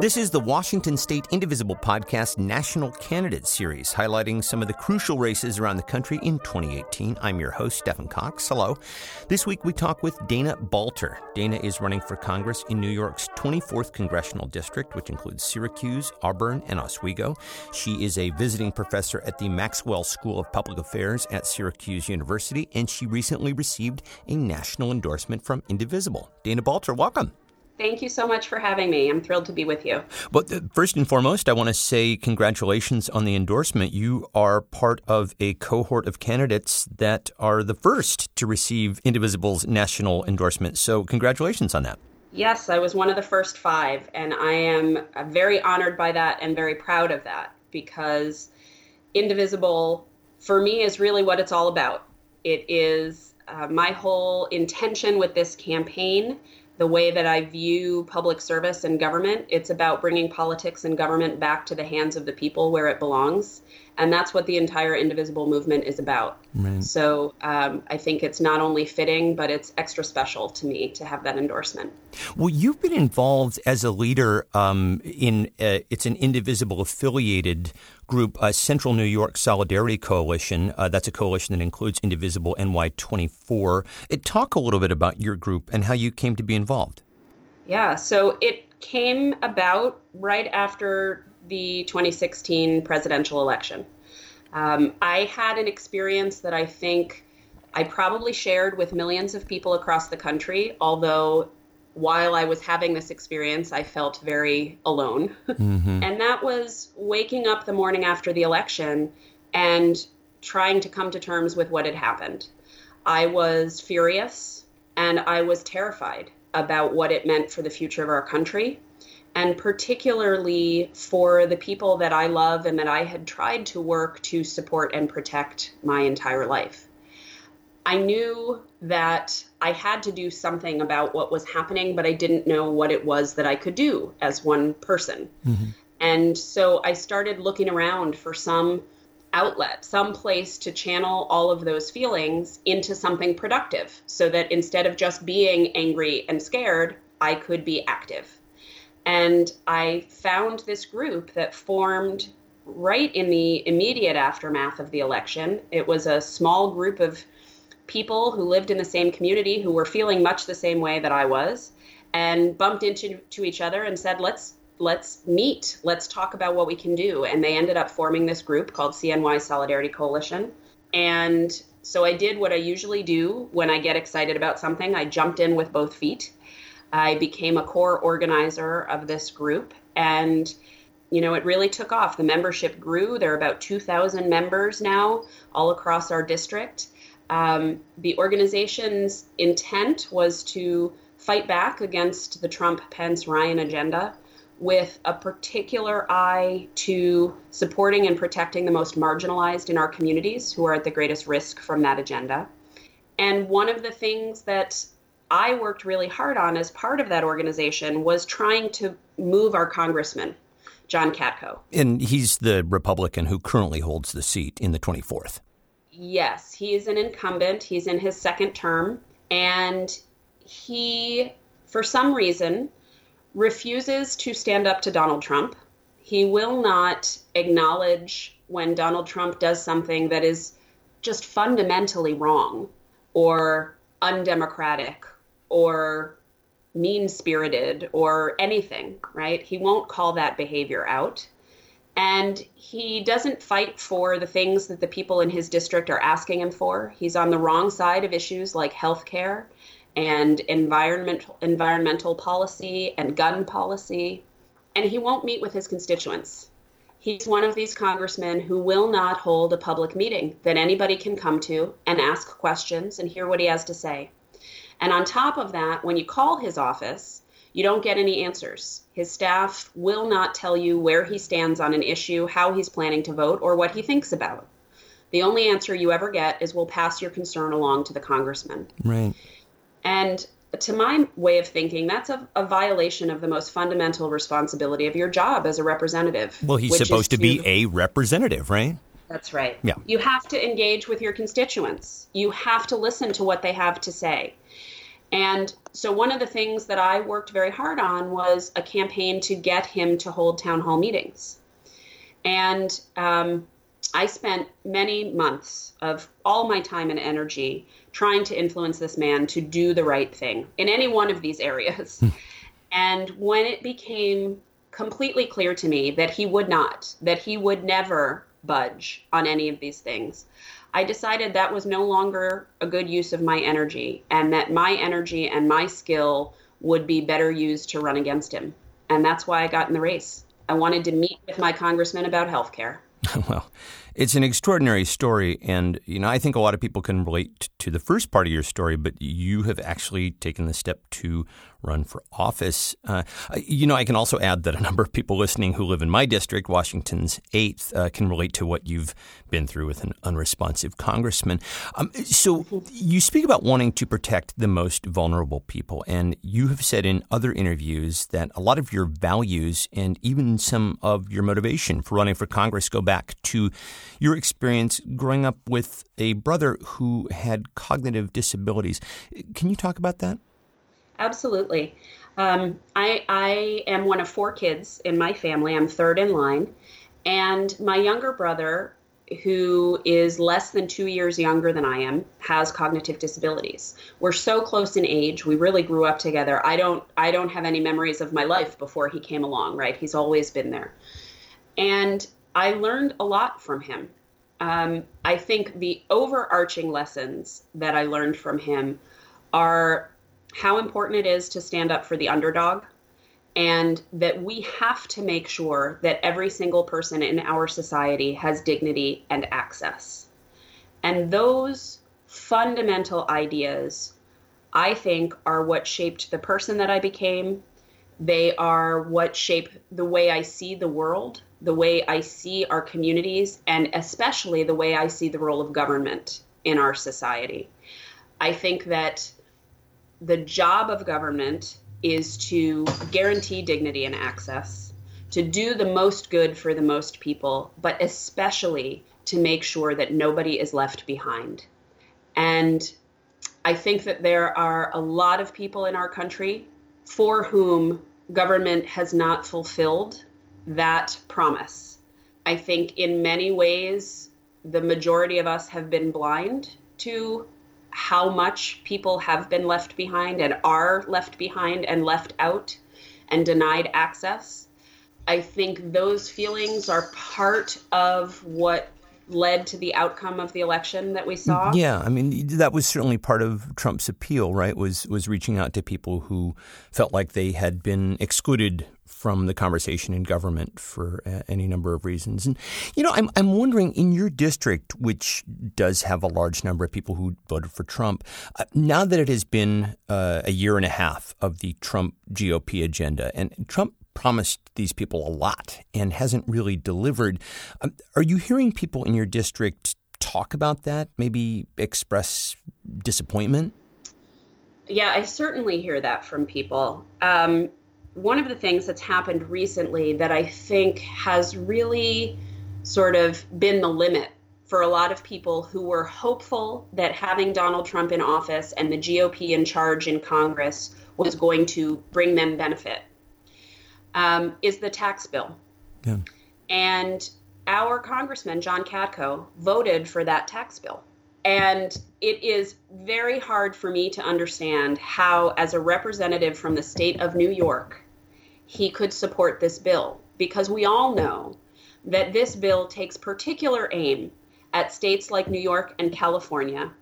This is the Washington State Indivisible Podcast National Candidate Series, highlighting some of the crucial races around the country in 2018. I'm your host, Stephen Cox. Hello. This week we talk with Dana Balter. Dana is running for Congress in New York's 24th Congressional District, which includes Syracuse, Auburn, and Oswego. She is a visiting professor at the Maxwell School of Public Affairs at Syracuse University, and she recently received a national endorsement from Indivisible. Dana Balter, welcome. Thank you so much for having me. I'm thrilled to be with you. But uh, first and foremost, I want to say congratulations on the endorsement. You are part of a cohort of candidates that are the first to receive Indivisible's national endorsement. So, congratulations on that. Yes, I was one of the first five, and I am uh, very honored by that and very proud of that because Indivisible, for me, is really what it's all about. It is uh, my whole intention with this campaign the way that I view public service and government. It's about bringing politics and government back to the hands of the people where it belongs. And that's what the entire Indivisible movement is about. Right. So um, I think it's not only fitting, but it's extra special to me to have that endorsement. Well, you've been involved as a leader um, in uh, it's an Indivisible affiliated group, uh, Central New York Solidarity Coalition. Uh, that's a coalition that includes Indivisible NY24. It, talk a little bit about your group and how you came to be involved. Yeah, so it came about right after the 2016 presidential election. Um, I had an experience that I think I probably shared with millions of people across the country, although while I was having this experience, I felt very alone. Mm-hmm. and that was waking up the morning after the election and trying to come to terms with what had happened. I was furious and I was terrified about what it meant for the future of our country and particularly for the people that I love and that I had tried to work to support and protect my entire life. I knew that I had to do something about what was happening, but I didn't know what it was that I could do as one person. Mm-hmm. And so I started looking around for some outlet, some place to channel all of those feelings into something productive so that instead of just being angry and scared, I could be active. And I found this group that formed right in the immediate aftermath of the election. It was a small group of people who lived in the same community who were feeling much the same way that I was and bumped into to each other and said, let's let's meet, let's talk about what we can do. And they ended up forming this group called CNY Solidarity Coalition. And so I did what I usually do when I get excited about something. I jumped in with both feet I became a core organizer of this group and you know, it really took off. The membership grew. There are about 2,000 members now all across our district. Um, the organization's intent was to fight back against the Trump Pence Ryan agenda with a particular eye to supporting and protecting the most marginalized in our communities who are at the greatest risk from that agenda. And one of the things that I worked really hard on as part of that organization was trying to move our congressman, John Katko. And he's the Republican who currently holds the seat in the 24th. Yes, he is an incumbent. He's in his second term. And he, for some reason, refuses to stand up to Donald Trump. He will not acknowledge when Donald Trump does something that is just fundamentally wrong or undemocratic or mean spirited or anything, right? He won't call that behavior out. And he doesn't fight for the things that the people in his district are asking him for. He's on the wrong side of issues like health care and environmental environmental policy and gun policy. And he won't meet with his constituents. He's one of these congressmen who will not hold a public meeting that anybody can come to and ask questions and hear what he has to say. And on top of that, when you call his office, you don't get any answers. His staff will not tell you where he stands on an issue, how he's planning to vote, or what he thinks about. The only answer you ever get is we'll pass your concern along to the congressman. Right. And to my way of thinking, that's a, a, violation of the most fundamental responsibility of your job as a representative. Well, he's supposed to, to be a representative, right? That's right. Yeah. You have to engage with your constituents. You have to listen to what they have to say. And so, one of the things that I worked very hard on was a campaign to get him to hold town hall meetings. And um, I spent many months of all my time and energy trying to influence this man to do the right thing in any one of these areas. Hmm. and when it became completely clear to me that he would not, that he would never budge on any of these things, I decided that was no longer a good use of my energy and that my energy and my skill would be better used to run against him. And that's why I got in the race. I wanted to meet with my congressman about health care. well, it's an extraordinary story, and you know I think a lot of people can relate to the first part of your story, but you have actually taken the step to run for office. Uh, you know, I can also add that a number of people listening who live in my district, Washington's 8th, uh, can relate to what you've been through with an unresponsive congressman. Um, so you speak about wanting to protect the most vulnerable people, and you have said in other interviews that a lot of your values and even some of your motivation for running for Congress go back to your experience growing up with a brother who had cognitive disabilities. Can you talk about that? Absolutely. Um, I, I am one of four kids in my family. I'm third in line. And my younger brother, who is less than two years younger than I am, has cognitive disabilities. We're so close in age. We really grew up together. I don't I don't have any memories of my life before he came along, right? He's always been there. And I learned a lot from him. Um, I think the overarching lessons that I learned from him are how important it is to stand up for the underdog and that we have to make sure that every single person in our society has dignity and access. And those fundamental ideas, I think, are what shaped the person that I became. They are what shape the way I see the world, the way I see our communities, and especially the way I see the role of government in our society. I think that the job of government is to guarantee dignity and access, to do the most good for the most people, but especially to make sure that nobody is left behind. And I think that there are a lot of people in our country for whom government has not fulfilled that promise. I think in many ways, the majority of us have been blind to how much people have been left behind and are left behind and left out and denied access. I think those feelings are part of what led to the outcome of the election that we saw. Yeah, I mean that was certainly part of Trump's appeal, right? Was was reaching out to people who felt like they had been excluded from the conversation in government for uh, any number of reasons. And you know, I'm I'm wondering in your district, which does have a large number of people who voted for Trump, uh, now that it has been uh, a year and a half of the Trump GOP agenda, and Trump promised these people a lot and hasn't really delivered. Um, are you hearing people in your district talk about that? Maybe express disappointment? Yeah, I certainly hear that from people. Um, one of the things that's happened recently that I think has really sort of been the limit for a lot of people who were hopeful that having Donald Trump in office and the GOP in charge in Congress was going to bring them benefit um, is the tax bill. Yeah. And our congressman, John Katko, voted for that tax bill. And it is very hard for me to understand how, as a representative from the state of New York, he could support this bill because we all know that this bill takes particular aim at states like New York and California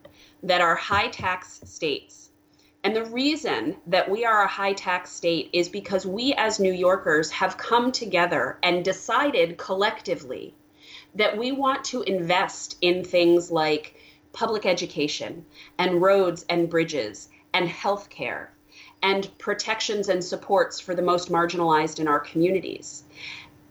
that are high tax states. And the reason that we are a high tax state is because we as New Yorkers have come together and decided collectively that we want to invest in things like public education and roads and bridges and health care and protections and supports for the most marginalized in our communities.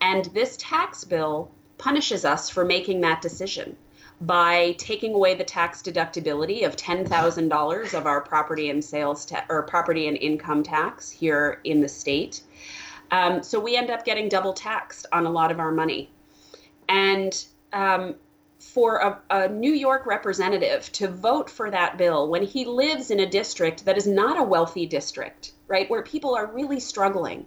And this tax bill punishes us for making that decision by taking away the tax deductibility of $10,000 of our property and sales ta- or property and income tax here in the state. Um, so we end up getting double taxed on a lot of our money. And um, for a, a, New York representative to vote for that bill when he lives in a district that is not a wealthy district, right, where people are really struggling,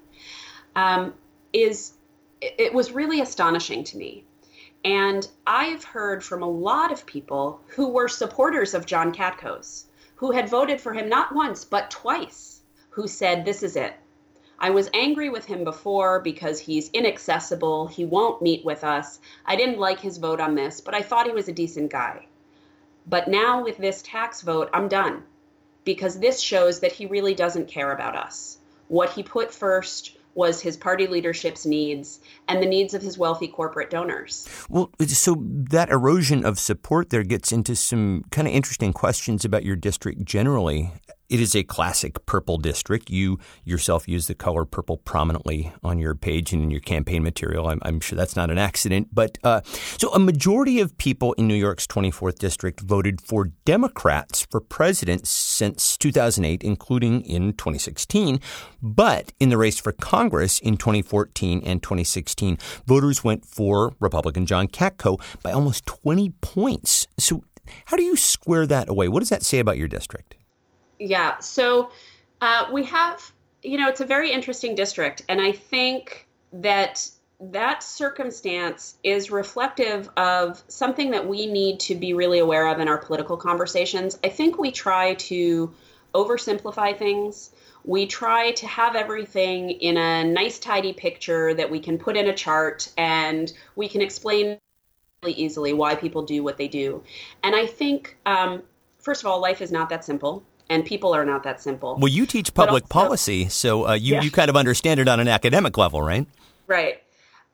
um, is it was really astonishing to me. And I've heard from a lot of people who were supporters of John Katko's, who had voted for him not once, but twice, who said, This is it. I was angry with him before because he's inaccessible. He won't meet with us. I didn't like his vote on this, but I thought he was a decent guy. But now with this tax vote, I'm done because this shows that he really doesn't care about us. What he put first was his party leadership's needs and the needs of his wealthy corporate donors. Well, so that erosion of support there gets into some kind of interesting questions about your district generally. It is a classic purple district. You yourself use the color purple prominently on your page and in your campaign material. I'm, I'm sure that's not an accident. But uh, so a majority of people in New York's 24th district voted for Democrats for president since 2008, including in 2016. But in the race for Congress in 2014 and 2016, voters went for Republican John Katko by almost 20 points. So how do you square that away? What does that say about your district? Yeah. So uh, we have, you know, it's a very interesting district. And I think that that circumstance is reflective of something that we need to be really aware of in our political conversations. I think we try to oversimplify things. We try to have everything in a nice, tidy picture that we can put in a chart and we can explain really easily why people do what they do. And I think, um, first of all, life is not that simple and people are not that simple. Well, you teach public also, policy, so uh, you, yeah. you kind of understand it on an academic level, right? Right.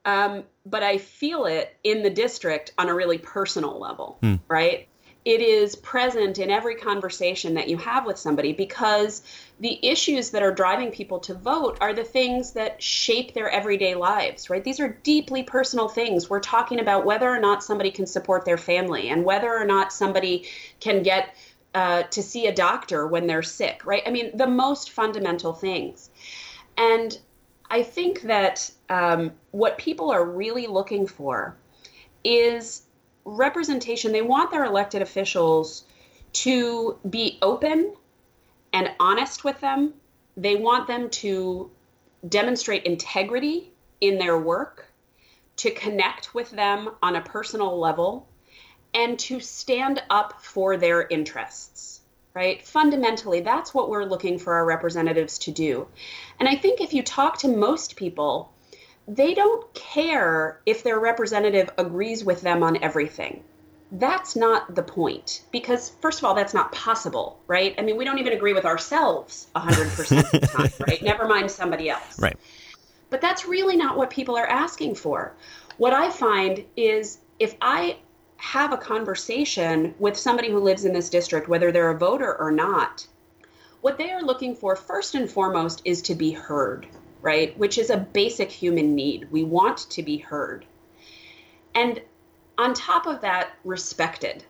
Um, but I feel it in the district on a really personal level, hmm. right? It is present in every conversation that you have with somebody because the issues that are driving people to vote are the things that shape their everyday lives, right? These are deeply personal things. We're talking about whether or not somebody can support their family and whether or not somebody can get uh, to see a doctor when they're sick, right? I mean, the most fundamental things. And I think that um, what people are really looking for is representation. They want their elected officials to be open and honest with them. They want them to demonstrate integrity in their work, to connect with them on a personal level, and to stand up for their interests, right? Fundamentally, that's what we're looking for our representatives to do. And I think if you talk to most people, they don't care if their representative agrees with them on everything. That's not the point because, first of all, that's not possible, right? I mean, we don't even agree with ourselves 100% of the time, right? Never mind somebody else. Right. But that's really not what people are asking for. What I find is if I have a conversation with somebody who lives in this district, whether they're a voter or not, what they are looking for first and foremost is to be heard, right? Which is a basic human need. We want to be heard. And on top of that, respected.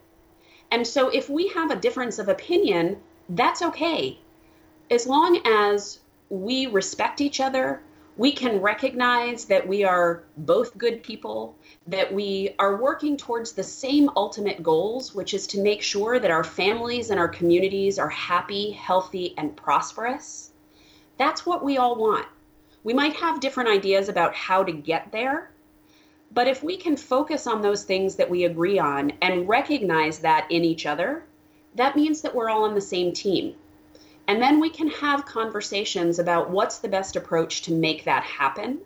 And so if we have a difference of opinion, that's okay. As long as we respect each other, we can recognize that we are both good people, that we are working towards the same ultimate goals, which is to make sure that our families and our communities are happy, healthy, and prosperous. That's what we all want. We might have different ideas about how to get there, but if we can focus on those things that we agree on and recognize that in each other, that means that we're all on the same team. And then we can have conversations about what's the best approach to make that happen.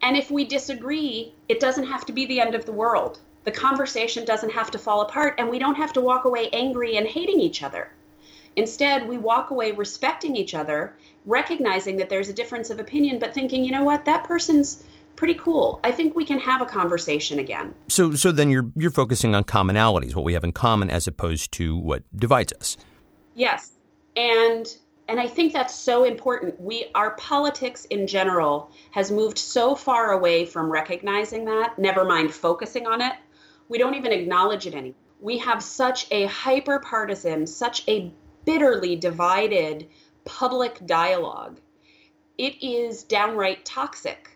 And if we disagree, it doesn't have to be the end of the world. The conversation doesn't have to fall apart, and we don't have to walk away angry and hating each other. Instead, we walk away respecting each other, recognizing that there's a difference of opinion, but thinking, you know what, that person's pretty cool. I think we can have a conversation again. So, so then you're you're focusing on commonalities, what we have in common, as opposed to what divides us. Yes, and and I think that's so important. We our politics in general has moved so far away from recognizing that, never mind focusing on it. We don't even acknowledge it anymore. We have such a hyper partisan, such a bitterly divided public dialogue. It is downright toxic.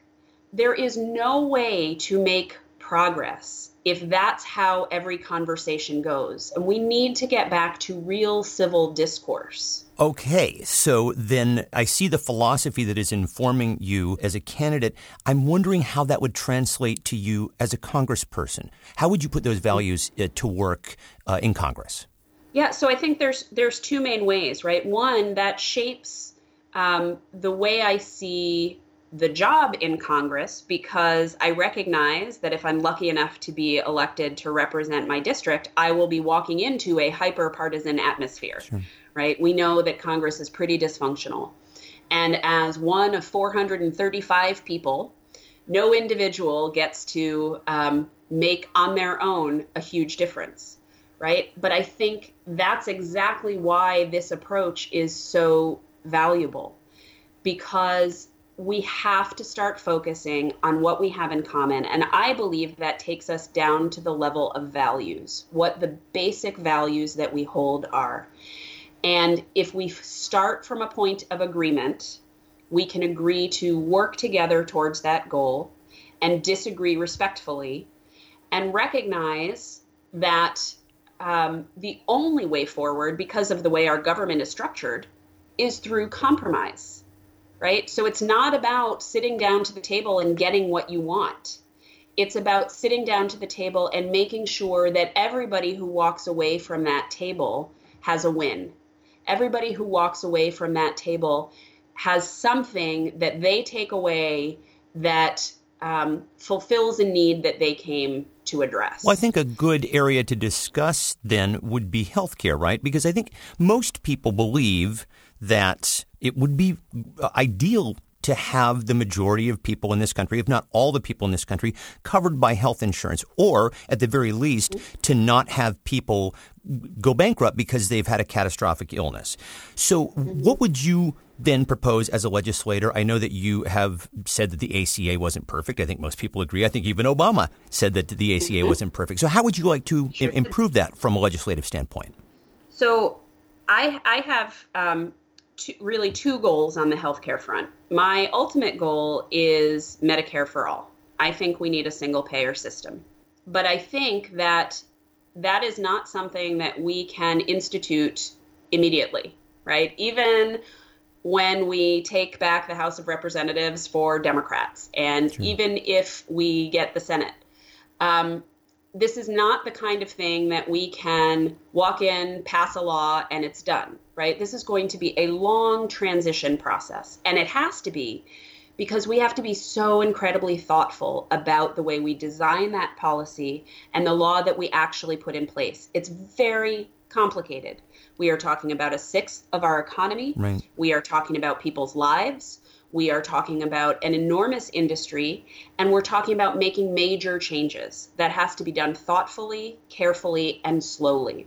There is no way to make progress if that's how every conversation goes. And we need to get back to real civil discourse. Okay, so then I see the philosophy that is informing you as a candidate. I'm wondering how that would translate to you as a congressperson. How would you put those values uh, to work uh, in Congress? Yeah, so I think there's there's two main ways, right? One that shapes um, the way I see the job in Congress because I recognize that if I'm lucky enough to be elected to represent my district, I will be walking into a hyper partisan atmosphere, sure. right? We know that Congress is pretty dysfunctional. And as one of 435 people, no individual gets to um, make on their own a huge difference, right? But I think that's exactly why this approach is so valuable because we have to start focusing on what we have in common. And I believe that takes us down to the level of values, what the basic values that we hold are. And if we start from a point of agreement, we can agree to work together towards that goal and disagree respectfully and recognize that um, the only way forward, because of the way our government is structured, is through compromise right? So it's not about sitting down to the table and getting what you want. It's about sitting down to the table and making sure that everybody who walks away from that table has a win. Everybody who walks away from that table has something that they take away that um, fulfills a need that they came to address. Well, I think a good area to discuss then would be healthcare, right? Because I think most people believe that it would be uh, ideal to have the majority of people in this country, if not all the people in this country, covered by health insurance, or at the very least, to not have people go bankrupt because they've had a catastrophic illness. So, what would you then propose as a legislator? I know that you have said that the ACA wasn't perfect. I think most people agree. I think even Obama said that the ACA mm-hmm. wasn't perfect. So, how would you like to improve that from a legislative standpoint? So, I, I have um, two, really two goals on the healthcare front. My ultimate goal is Medicare for all. I think we need a single payer system. But I think that that is not something that we can institute immediately, right? Even when we take back the House of Representatives for Democrats, and sure. even if we get the Senate, um, this is not the kind of thing that we can walk in, pass a law, and it's done, right? This is going to be a long transition process. And it has to be because we have to be so incredibly thoughtful about the way we design that policy and the law that we actually put in place. It's very complicated. We are talking about a sixth of our economy. Right. We are talking about people's lives we are talking about an enormous industry and we're talking about making major changes. That has to be done thoughtfully, carefully, and slowly.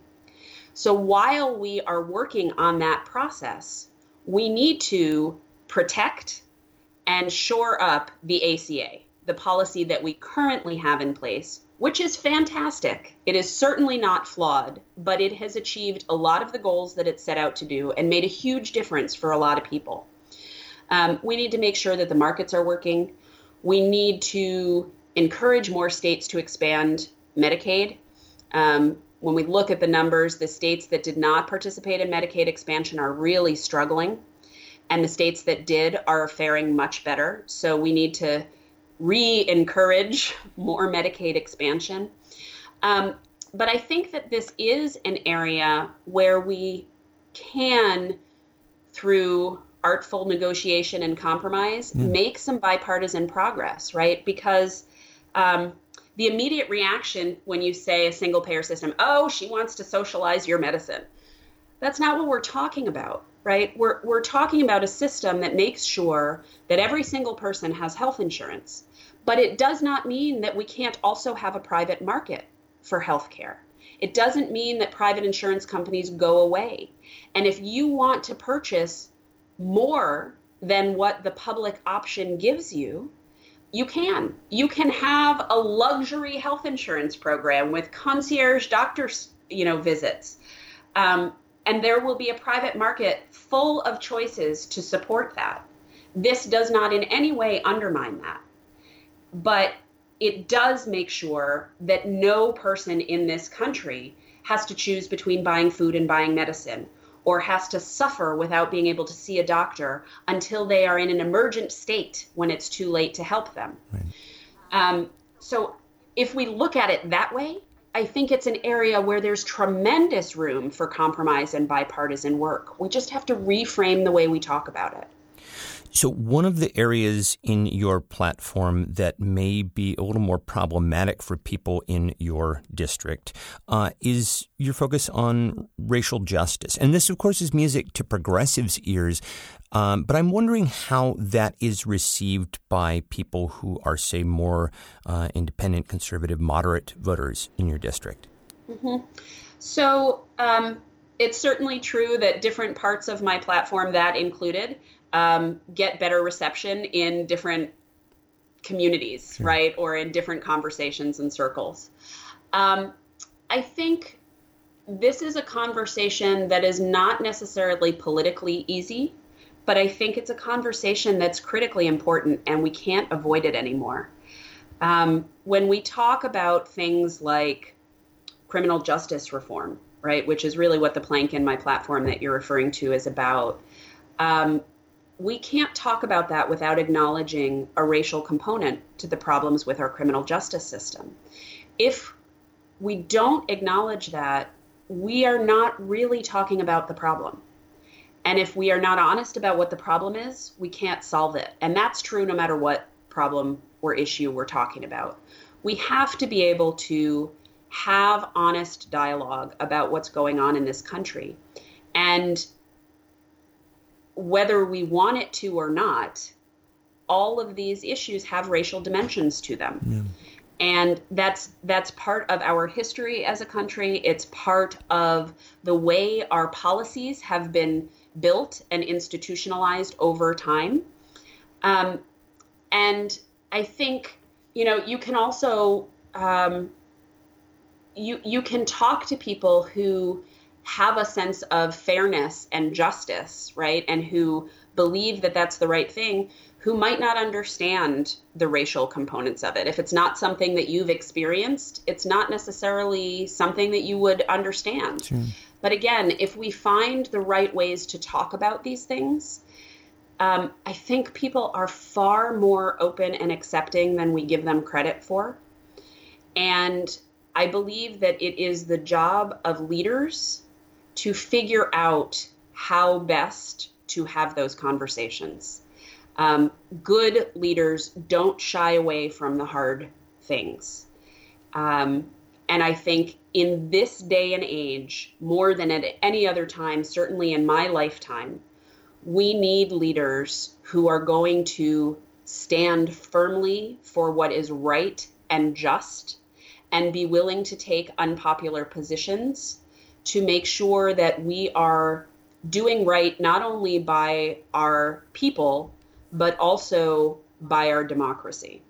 So while we are working on that process, we need to protect and shore up the ACA, the policy that we currently have in place, which is fantastic. It is certainly not flawed, but it has achieved a lot of the goals that it set out to do and made a huge difference for a lot of people. Um, we need to make sure that the markets are working. We need to encourage more states to expand Medicaid. Um, when we look at the numbers, the states that did not participate in Medicaid expansion are really struggling, and the states that did are faring much better. So we need to re encourage more Medicaid expansion. Um, but I think that this is an area where we can, through artful negotiation and compromise, mm. make some bipartisan progress, right? Because um, the immediate reaction when you say a single payer system, oh, she wants to socialize your medicine. That's not what we're talking about, right? We're, we're talking about a system that makes sure that every single person has health insurance. But it does not mean that we can't also have a private market for health care. It doesn't mean that private insurance companies go away. And if you want to purchase more than what the public option gives you, you can. You can have a luxury health insurance program with concierge doctors, you know, visits. Um, and there will be a private market full of choices to support that. This does not in any way undermine that. But it does make sure that no person in this country has to choose between buying food and buying medicine or has to suffer without being able to see a doctor until they are in an emergent state when it's too late to help them. Right. Um, so, if we look at it that way, I think it's an area where there's tremendous room for compromise and bipartisan work. We just have to reframe the way we talk about it. So, one of the areas in your platform that may be a little more problematic for people in your district uh, is your focus on racial justice. And this, of course, is music to progressives' ears. Um, but I'm wondering how that is received by people who are, say, more uh, independent, conservative, moderate voters in your district. Mm-hmm. So, um, it's certainly true that different parts of my platform, that included, um, get better reception in different communities, sure. right? Or in different conversations and circles. Um, I think this is a conversation that is not necessarily politically easy, but I think it's a conversation that's critically important and we can't avoid it anymore. Um, when we talk about things like criminal justice reform, right, which is really what the plank in my platform that you're referring to is about, um, we can't talk about that without acknowledging a racial component to the problems with our criminal justice system. If we don't acknowledge that, we are not really talking about the problem. And if we are not honest about what the problem is, we can't solve it. And that's true no matter what problem or issue we're talking about. We have to be able to have honest dialogue about what's going on in this country. And whether we want it to or not, all of these issues have racial dimensions to them. Yeah. And that's that's part of our history as a country. It's part of the way our policies have been built and institutionalized over time. Um, and I think you know you can also um, you you can talk to people who have a sense of fairness and justice, right? And who believe that that's the right thing, who might not understand the racial components of it. If it's not something that you've experienced, it's not necessarily something that you would understand. Sure. But again, if we find the right ways to talk about these things, um, I think people are far more open and accepting than we give them credit for. And I believe that it is the job of leaders to figure out how best to have those conversations. Um, good leaders don't shy away from the hard things. Um, and I think in this day and age, more than at any other time, certainly in my lifetime, we need leaders who are going to stand firmly for what is right and just and be willing to take unpopular positions to make sure that we are doing right not only by our people, but also by our democracy.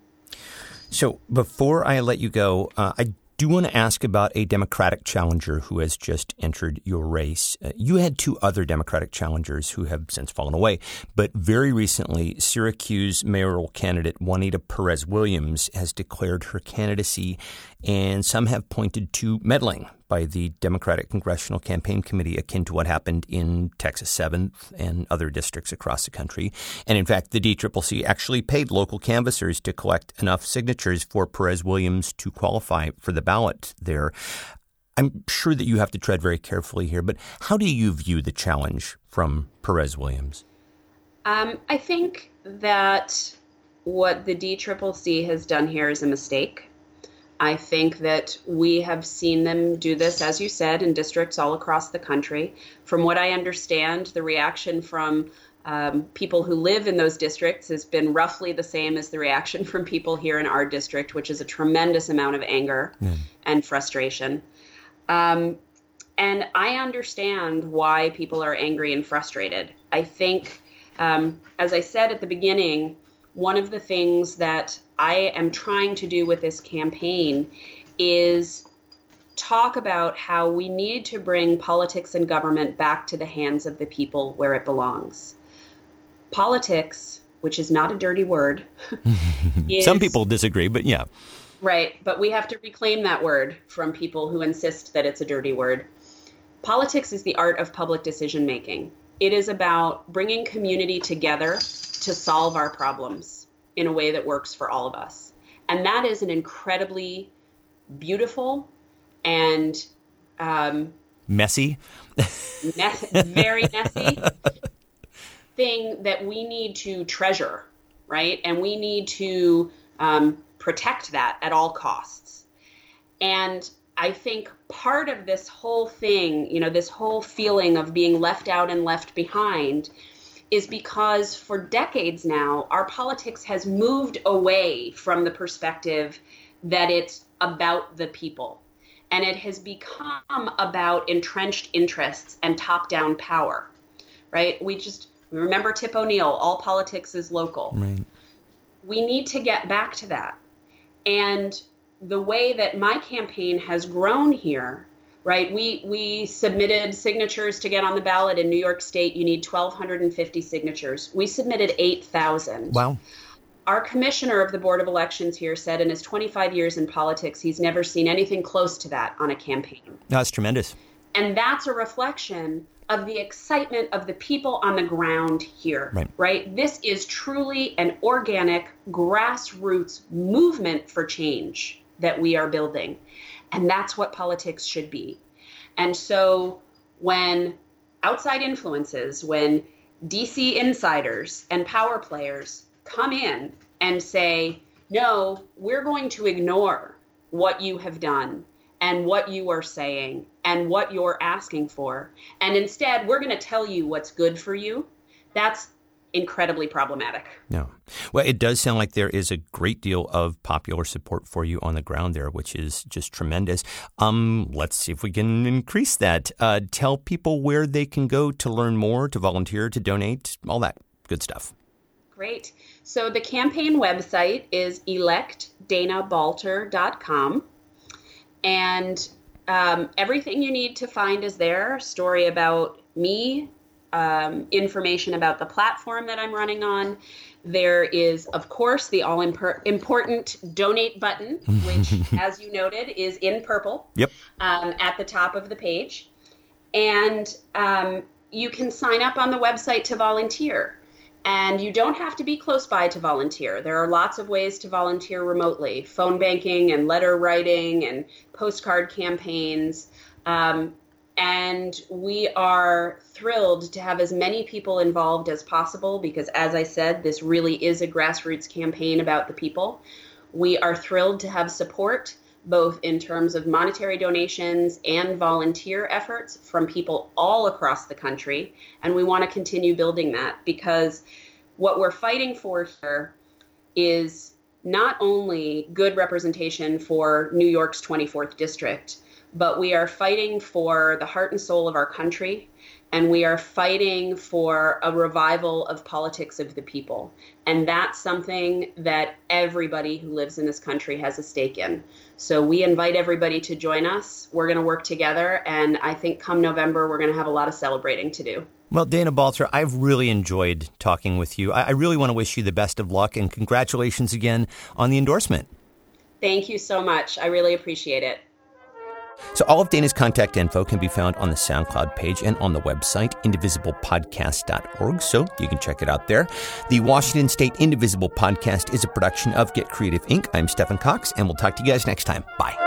So before I let you go, uh, I do want to ask about a Democratic challenger who has just entered your race. Uh, you had two other Democratic challengers who have since fallen away, but very recently, Syracuse mayoral candidate Juanita Perez Williams has declared her candidacy, and some have pointed to meddling by the Democratic Congressional Campaign Committee, akin to what happened in Texas 7th and other districts across the country. And in fact, the DCCC actually paid local canvassers to collect enough signatures for Perez Williams to qualify for the ballot there. I'm sure that you have to tread very carefully here, but how do you view the challenge from Perez Williams? Um, I think that what the DCCC has done here is a mistake. I think that we have seen them do this, as you said, in districts all across the country. From what I understand, the reaction from um, people who live in those districts has been roughly the same as the reaction from people here in our district, which is a tremendous amount of anger mm. and frustration. Um, and I understand why people are angry and frustrated. I think, um, as I said at the beginning, one of the things that I am trying to do with this campaign is talk about how we need to bring politics and government back to the hands of the people where it belongs. Politics, which is not a dirty word. is, Some people disagree, but yeah. Right, but we have to reclaim that word from people who insist that it's a dirty word. Politics is the art of public decision making. It is about bringing community together to solve our problems in a way that works for all of us. And that is an incredibly beautiful and um, messy, mess, very messy thing that we need to treasure, right? And we need to um, protect that at all costs. And I think part of this whole thing, you know, this whole feeling of being left out and left behind is because for decades now, our politics has moved away from the perspective that it's about the people. And it has become about entrenched interests and top down power, right? We just remember Tip O'Neill all politics is local. Right. We need to get back to that. And the way that my campaign has grown here, right? We we submitted signatures to get on the ballot in New York State. You need 1,250 signatures. We submitted 8,000. Wow. Our commissioner of the Board of Elections here said in his 25 years in politics, he's never seen anything close to that on a campaign. That's tremendous. And that's a reflection of the excitement of the people on the ground here, right. right? This is truly an organic grassroots movement for change that we are building. And that's what politics should be. And so when outside influences, when DC insiders and power players come in and say, no, we're going to ignore what you have done and what you are saying and what you're asking for. And instead, we're going to tell you what's good for you. That's incredibly problematic. No. Well, it does sound like there is a great deal of popular support for you on the ground there, which is just tremendous. Um, let's see if we can increase that. Uh, tell people where they can go to learn more, to volunteer, to donate, all that good stuff. Great. So the campaign website is electdanabalter.com. And um, everything you need to find is there. Story about me, um, information about the platform that I'm running on. There is, of course, the all important donate button, which, as you noted, is in purple. Yep. Um, at the top of the page, and um, you can sign up on the website to volunteer. And you don't have to be close by to volunteer. There are lots of ways to volunteer remotely phone banking and letter writing and postcard campaigns. Um, and we are thrilled to have as many people involved as possible because, as I said, this really is a grassroots campaign about the people. We are thrilled to have support both in terms of monetary donations and volunteer efforts from people all across the country. And we want to continue building that because what we're fighting for here is not only good representation for New York's 24th district, but we are fighting for the heart and soul of our country and we are fighting for a revival of politics of the people. And that's something that everybody who lives in this country has a stake in. So we invite everybody to join us. We're going to work together. And I think come November, we're going to have a lot of celebrating to do. Well, Dana Balter, I've really enjoyed talking with you. I really want to wish you the best of luck and congratulations again on the endorsement. Thank you so much. I really appreciate it. So, all of Dana's contact info can be found on the SoundCloud page and on the website, indivisiblepodcast.org, so you can check it out there. The Washington State Indivisible Podcast is a production of Get Creative Inc. I'm Stephen Cox, and we'll talk to you guys next time. Bye.